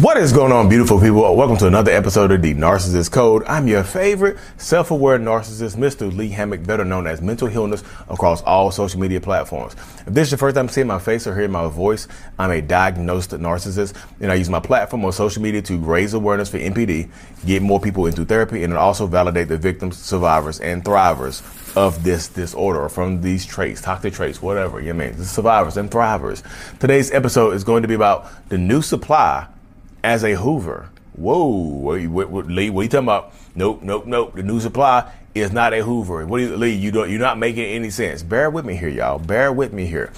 What is going on, beautiful people? Welcome to another episode of The Narcissist Code. I'm your favorite self aware narcissist, Mr. Lee Hammock, better known as Mental Healness across all social media platforms. If this is your first time seeing my face or hearing my voice, I'm a diagnosed narcissist, and I use my platform on social media to raise awareness for NPD, get more people into therapy, and also validate the victims, survivors, and thrivers of this disorder from these traits, toxic traits, whatever, you know mean, the survivors and thrivers. Today's episode is going to be about the new supply as a Hoover. Whoa, what, Lee, what are you talking about? Nope, nope, nope. The new supply is not a Hoover. What you, Lee? You don't, you're not making any sense. Bear with me here, y'all. Bear with me here.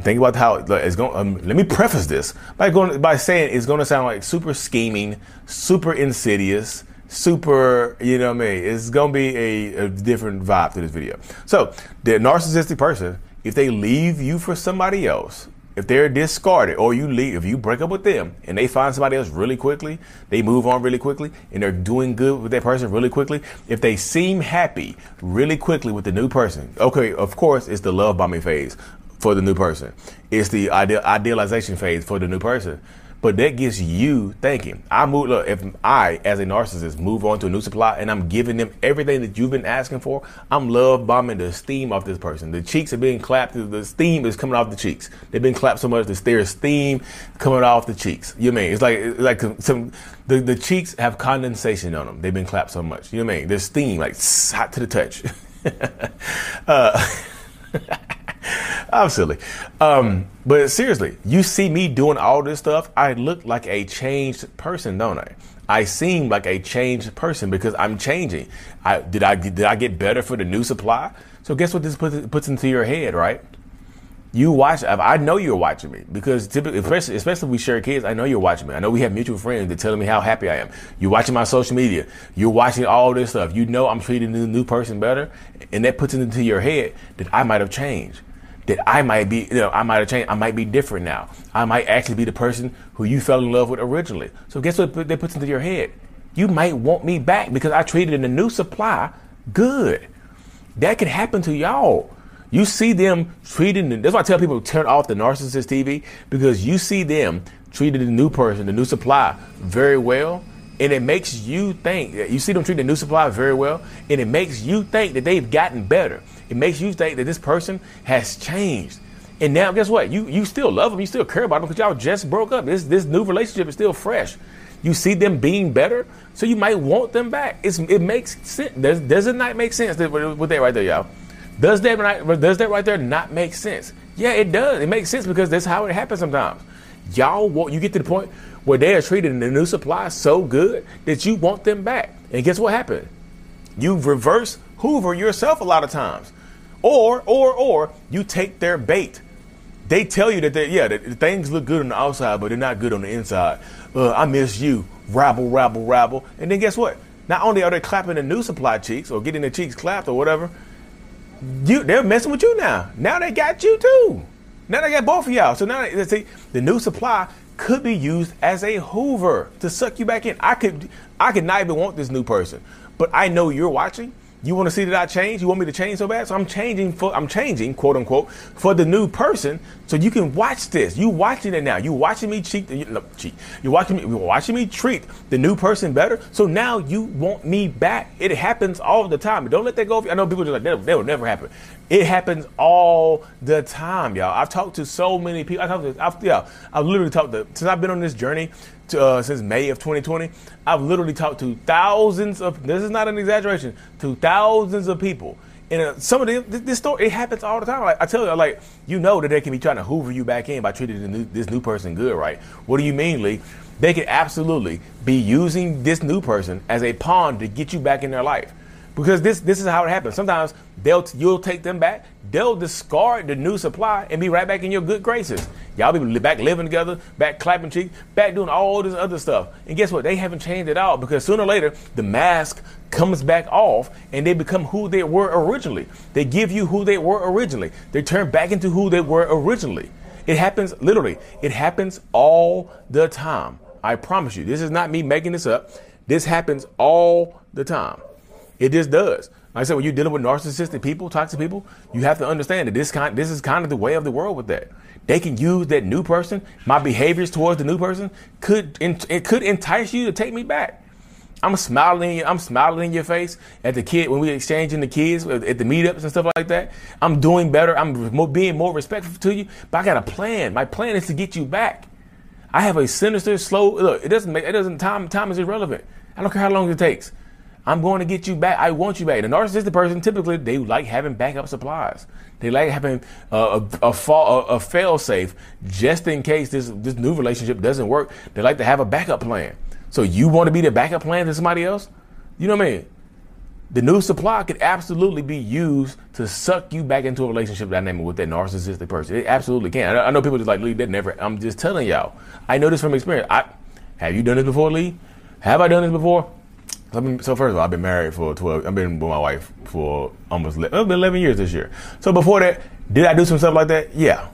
Think about how it's going. Um, let me preface this by going by saying it's going to sound like super scheming, super insidious, super. You know what I mean? It's going to be a, a different vibe to this video. So the narcissistic person, if they leave you for somebody else, if they're discarded or you leave, if you break up with them and they find somebody else really quickly, they move on really quickly and they're doing good with that person really quickly, if they seem happy really quickly with the new person, okay, of course, it's the love bombing phase for the new person. It's the ideal, idealization phase for the new person. But that gets you thinking. I move. Look, if I, as a narcissist, move on to a new supply and I'm giving them everything that you've been asking for, I'm love bombing the steam off this person. The cheeks are being clapped. The steam is coming off the cheeks. They've been clapped so much that there's steam coming off the cheeks. You know I mean? It's like like some the, the cheeks have condensation on them. They've been clapped so much. You know what I mean? There's steam, like hot to the touch. uh, I'm silly. Um, but seriously, you see me doing all this stuff, I look like a changed person, don't I? I seem like a changed person because I'm changing. I, did I did I get better for the new supply? So guess what this puts, puts into your head, right? You watch. I know you're watching me because typically, especially, especially if we share kids, I know you're watching me. I know we have mutual friends that telling me how happy I am. You're watching my social media. You're watching all this stuff. You know I'm treating the new person better, and that puts it into your head that I might have changed that I might be, you know, I might have changed. I might be different now. I might actually be the person who you fell in love with originally. So guess what that puts into your head? You might want me back because I treated in a new supply good. That could happen to y'all. You see them treating, that's why I tell people to turn off the narcissist TV because you see them treating the new person, the new supply very well. And it makes you think, you see them treat the new supply very well, and it makes you think that they've gotten better. It makes you think that this person has changed. And now, guess what? You you still love them, you still care about them because y'all just broke up. This this new relationship is still fresh. You see them being better, so you might want them back. It's, it makes sense. Does, does it not make sense That, with that right there, y'all? Does that right, does that right there not make sense? Yeah, it does. It makes sense because that's how it happens sometimes. Y'all want you get to the point where they are treating the new supply so good that you want them back. And guess what happened? You reverse Hoover yourself a lot of times. Or, or, or you take their bait. They tell you that they, yeah, the, things look good on the outside, but they're not good on the inside. Uh, I miss you, rabble, rabble, rabble. And then guess what? Not only are they clapping the new supply cheeks or getting the cheeks clapped or whatever, you they're messing with you now. Now they got you too. Now they got both of y'all. So now they, see the new supply could be used as a Hoover to suck you back in. I could I could not even want this new person, but I know you're watching you want to see that I change? You want me to change so bad? So I'm changing for I'm changing, quote unquote, for the new person. So you can watch this. You watching it now. You watching me cheat. No, cheat. You watching me. You're watching me treat the new person better. So now you want me back. It happens all the time. Don't let that go. I know people are like that. That will never happen. It happens all the time, y'all. I've talked to so many people. I talked to. I've, yeah, I've literally talked to since I've been on this journey to, uh, since May of 2020, I've literally talked to thousands of, this is not an exaggeration, to thousands of people. And uh, some of them, this story, it happens all the time. Like I tell you, like, you know that they can be trying to hoover you back in by treating new, this new person good, right? What do you mean, Lee? They could absolutely be using this new person as a pawn to get you back in their life because this this is how it happens. Sometimes they'll you'll take them back, they'll discard the new supply and be right back in your good graces. Y'all be back living together, back clapping cheeks, back doing all this other stuff. And guess what? They haven't changed at all because sooner or later the mask comes back off and they become who they were originally. They give you who they were originally. They turn back into who they were originally. It happens literally. It happens all the time. I promise you. This is not me making this up. This happens all the time. It just does. Like I said, when you're dealing with narcissistic people, toxic people, you have to understand that this kind, this is kind of the way of the world with that. They can use that new person. My behaviors towards the new person could it could entice you to take me back. I'm smiling. I'm smiling in your face at the kid when we exchanging the kids at the meetups and stuff like that. I'm doing better. I'm more, being more respectful to you. But I got a plan. My plan is to get you back. I have a sinister, slow. Look, it doesn't make. It doesn't. Time. Time is irrelevant. I don't care how long it takes. I'm going to get you back. I want you back. The narcissistic person typically they like having backup supplies. They like having uh, a, a, fall, a, a fail safe just in case this this new relationship doesn't work. They like to have a backup plan. So you want to be the backup plan to somebody else? You know what I mean? The new supply could absolutely be used to suck you back into a relationship dynamic with that narcissistic person. It absolutely can. I, I know people just like Lee. That never. I'm just telling y'all. I know this from experience. I have you done this before, Lee? Have I done this before? So, been, so first of all, I've been married for 12. I've been with my wife for almost been 11 years this year. So before that, did I do some stuff like that? Yeah,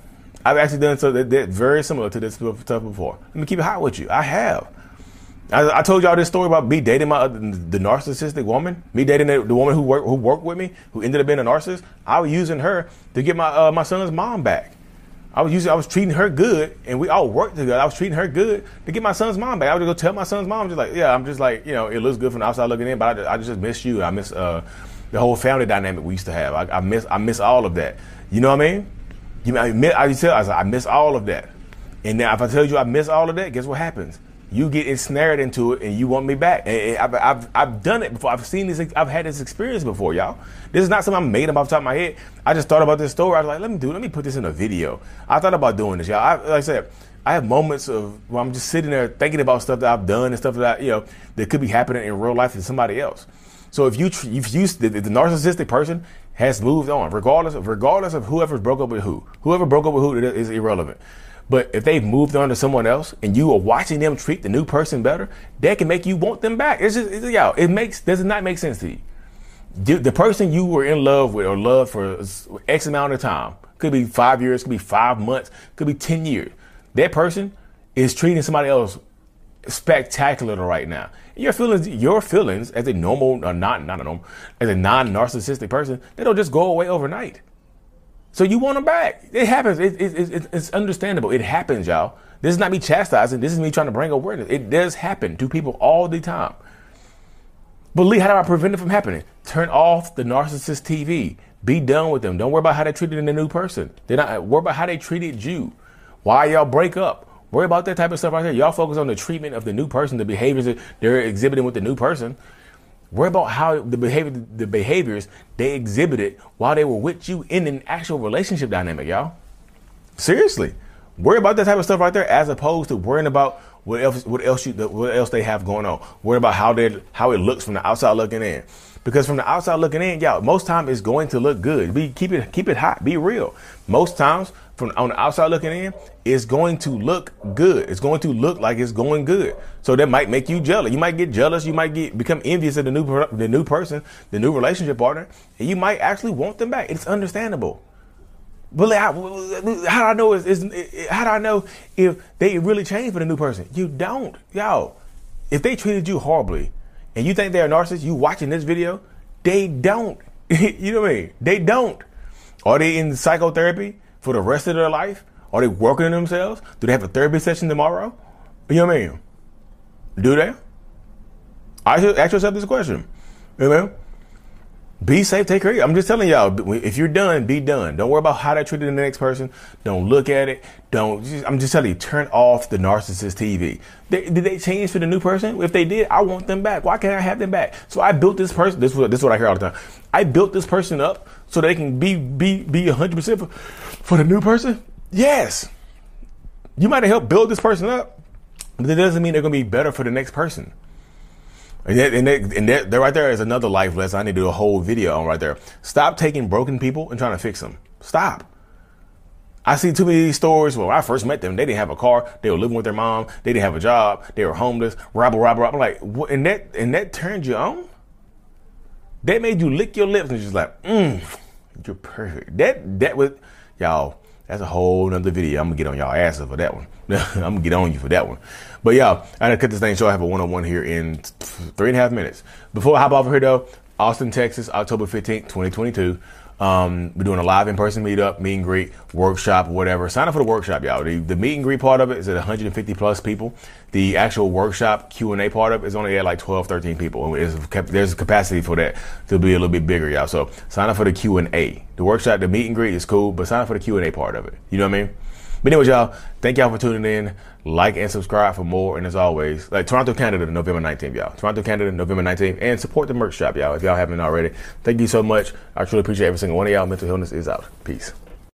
I've actually done something that, very similar to this stuff before. Let me keep it hot with you. I have. I, I told y'all this story about me dating my the narcissistic woman, me dating the, the woman who worked who worked with me, who ended up being a narcissist. I was using her to get my uh, my son's mom back. I was using, I was treating her good, and we all worked together. I was treating her good to get my son's mom back. I would go tell my son's mom, just like, yeah, I'm just like, you know, it looks good from the outside looking in, but I just, I just miss you. I miss uh, the whole family dynamic we used to have. I, I, miss, I miss all of that. You know what I mean? You, I, I, I, tell, I, I miss all of that. And now, if I tell you I miss all of that, guess what happens? You get ensnared into it and you want me back. And I've, I've, I've done it before. I've seen this. I've had this experience before, y'all. This is not something I made up off the top of my head. I just thought about this story. I was like, let me do. Let me put this in a video. I thought about doing this, y'all. I, like I said, I have moments of where I'm just sitting there thinking about stuff that I've done and stuff that I, you know that could be happening in real life to somebody else. So if you if you the, the narcissistic person has moved on, regardless of regardless of whoever broke up with who, whoever broke up with who is irrelevant. But if they've moved on to someone else and you are watching them treat the new person better, that can make you want them back. It's just, it's, yo, it makes, does it not make sense to you? The person you were in love with or loved for X amount of time, could be five years, could be five months, could be 10 years. That person is treating somebody else spectacular right now. Your feelings, your feelings as a normal, or not, not a normal, as a non-narcissistic person, they don't just go away overnight. So you want them back. It happens. It, it, it, it's understandable. It happens, y'all. This is not me chastising. This is me trying to bring awareness. It does happen to people all the time. But Lee, how do I prevent it from happening? Turn off the narcissist TV. Be done with them. Don't worry about how they treated the new person. They're not worry about how they treated you. Why y'all break up? Worry about that type of stuff right there. Y'all focus on the treatment of the new person, the behaviors that they're exhibiting with the new person. Worry about how the behavior, the behaviors they exhibited while they were with you in an actual relationship dynamic, y'all. Seriously, worry about that type of stuff right there, as opposed to worrying about what else, what else you, what else they have going on. Worry about how they, how it looks from the outside looking in. Because from the outside looking in, y'all, most time it's going to look good. Be keep it keep it hot. Be real. Most times from on the outside looking in, it's going to look good. It's going to look like it's going good. So that might make you jealous. You might get jealous. You might get become envious of the new the new person, the new relationship partner, and you might actually want them back. It's understandable. But how, how do I know? Is, how do I know if they really changed for the new person? You don't, yo. If they treated you horribly, and you think they're a narcissist, you watching this video, they don't. you know what I mean? They don't. Are they in psychotherapy? For the rest of their life? Are they working on themselves? Do they have a therapy session tomorrow? You know what I mean? Do they? I should ask yourself this question. You know? Be safe, take care. I'm just telling y'all, if you're done, be done. Don't worry about how they treated the next person. Don't look at it. Don't. I'm just telling you, turn off the narcissist TV. They, did they change for the new person? If they did, I want them back. Why can't I have them back? So I built this person. This is what, this is what I hear all the time. I built this person up so they can be be be 100 percent for, for the new person. Yes, you might have helped build this person up, but that doesn't mean they're going to be better for the next person. And, that, and, that, and right there is another life lesson I need to do a whole video on right there. Stop taking broken people and trying to fix them. Stop. I see too many stories. When I first met them, they didn't have a car. They were living with their mom. They didn't have a job. They were homeless. Robber, robber, robber. Like, what? And that, and that turned you on? That made you lick your lips and just like, mmm, you're perfect. That, that was, y'all, that's a whole nother video. I'm gonna get on y'all asses for that one. I'm gonna get on you for that one. But y'all, I gotta cut this thing short. I have a one-on-one here in three and a half minutes. Before I hop over here though, Austin, Texas, October 15th, 2022. Um, we're doing a live in-person meetup, meet and greet, workshop, whatever. Sign up for the workshop, y'all. The, the meet and greet part of it is at 150 plus people. The actual workshop Q&A part of it is only at like 12, 13 people. there's a capacity for that to be a little bit bigger, y'all. So sign up for the Q&A. The workshop, the meet and greet is cool, but sign up for the Q&A part of it. You know what I mean? But anyway, y'all, thank y'all for tuning in. Like and subscribe for more. And as always, like Toronto, Canada, November 19th, y'all. Toronto, Canada, November 19th. And support the merch shop, y'all, if y'all haven't already. Thank you so much. I truly appreciate every single one of y'all. Mental Healness is out. Peace.